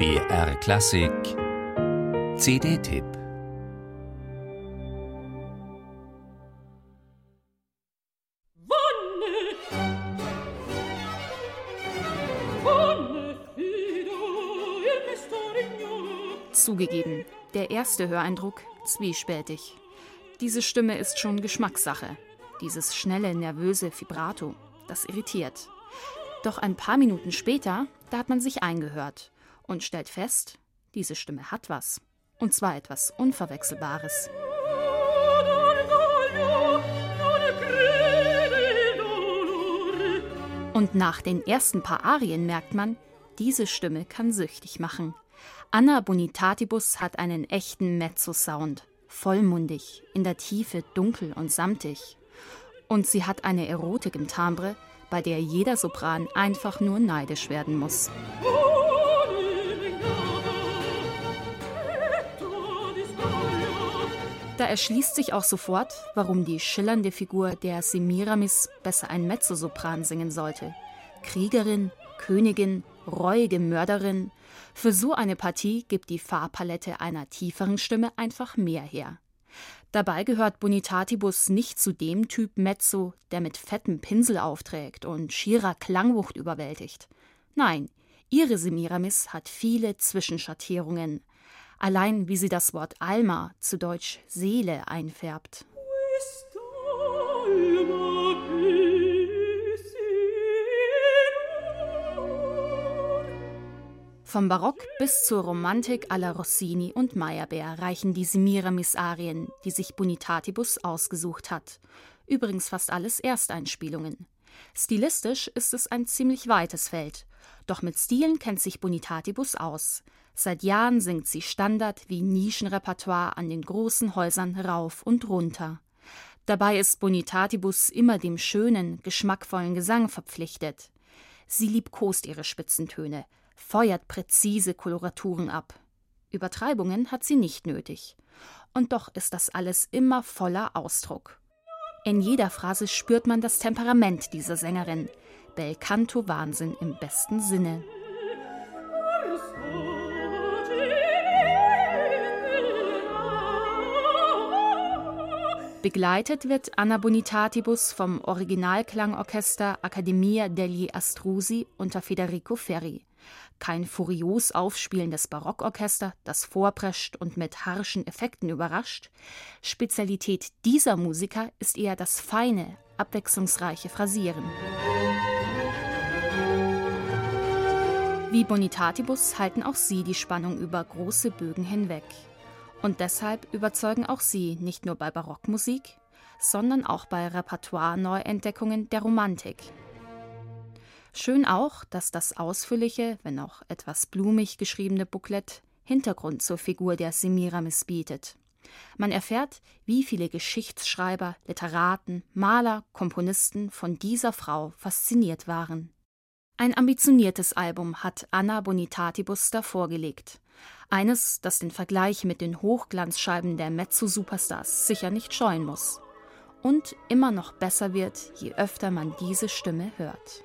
BR Klassik CD-Tipp Zugegeben, der erste Höreindruck zwiespältig. Diese Stimme ist schon Geschmackssache. Dieses schnelle, nervöse Vibrato, das irritiert. Doch ein paar Minuten später, da hat man sich eingehört und stellt fest, diese Stimme hat was. Und zwar etwas Unverwechselbares. Und nach den ersten paar Arien merkt man, diese Stimme kann süchtig machen. Anna Bonitatibus hat einen echten Mezzo-Sound. Vollmundig, in der Tiefe dunkel und samtig. Und sie hat eine Erotik im Timbre, bei der jeder Sopran einfach nur neidisch werden muss. Da erschließt sich auch sofort, warum die schillernde Figur der Semiramis besser ein Mezzosopran singen sollte. Kriegerin, Königin, reuige Mörderin. Für so eine Partie gibt die Farbpalette einer tieferen Stimme einfach mehr her. Dabei gehört Bonitatibus nicht zu dem Typ Mezzo, der mit fettem Pinsel aufträgt und schierer Klangwucht überwältigt. Nein, ihre Semiramis hat viele Zwischenschattierungen. Allein wie sie das Wort Alma, zu Deutsch Seele, einfärbt. Vom Barock bis zur Romantik aller Rossini und Meyerbeer reichen die Semiramis-Arien, die sich Bonitatibus ausgesucht hat. Übrigens fast alles Ersteinspielungen. Stilistisch ist es ein ziemlich weites Feld. Doch mit Stilen kennt sich Bonitatibus aus. Seit Jahren singt sie Standard wie Nischenrepertoire an den großen Häusern rauf und runter. Dabei ist Bonitatibus immer dem schönen, geschmackvollen Gesang verpflichtet. Sie liebkost ihre Spitzentöne, feuert präzise Koloraturen ab. Übertreibungen hat sie nicht nötig. Und doch ist das alles immer voller Ausdruck. In jeder Phrase spürt man das Temperament dieser Sängerin. Bel Canto Wahnsinn im besten Sinne. Begleitet wird Anna Bonitatibus vom Originalklangorchester Accademia degli Astrusi unter Federico Ferri. Kein furios aufspielendes Barockorchester, das vorprescht und mit harschen Effekten überrascht. Spezialität dieser Musiker ist eher das feine, abwechslungsreiche Phrasieren. Wie Bonitatibus halten auch sie die Spannung über große Bögen hinweg. Und deshalb überzeugen auch sie nicht nur bei Barockmusik, sondern auch bei Repertoire-Neuentdeckungen der Romantik. Schön auch, dass das ausführliche, wenn auch etwas blumig geschriebene Booklet Hintergrund zur Figur der Semiramis bietet. Man erfährt, wie viele Geschichtsschreiber, Literaten, Maler, Komponisten von dieser Frau fasziniert waren. Ein ambitioniertes Album hat Anna Bonitatibus da vorgelegt. Eines, das den Vergleich mit den Hochglanzscheiben der Mezzo-Superstars sicher nicht scheuen muss. Und immer noch besser wird, je öfter man diese Stimme hört.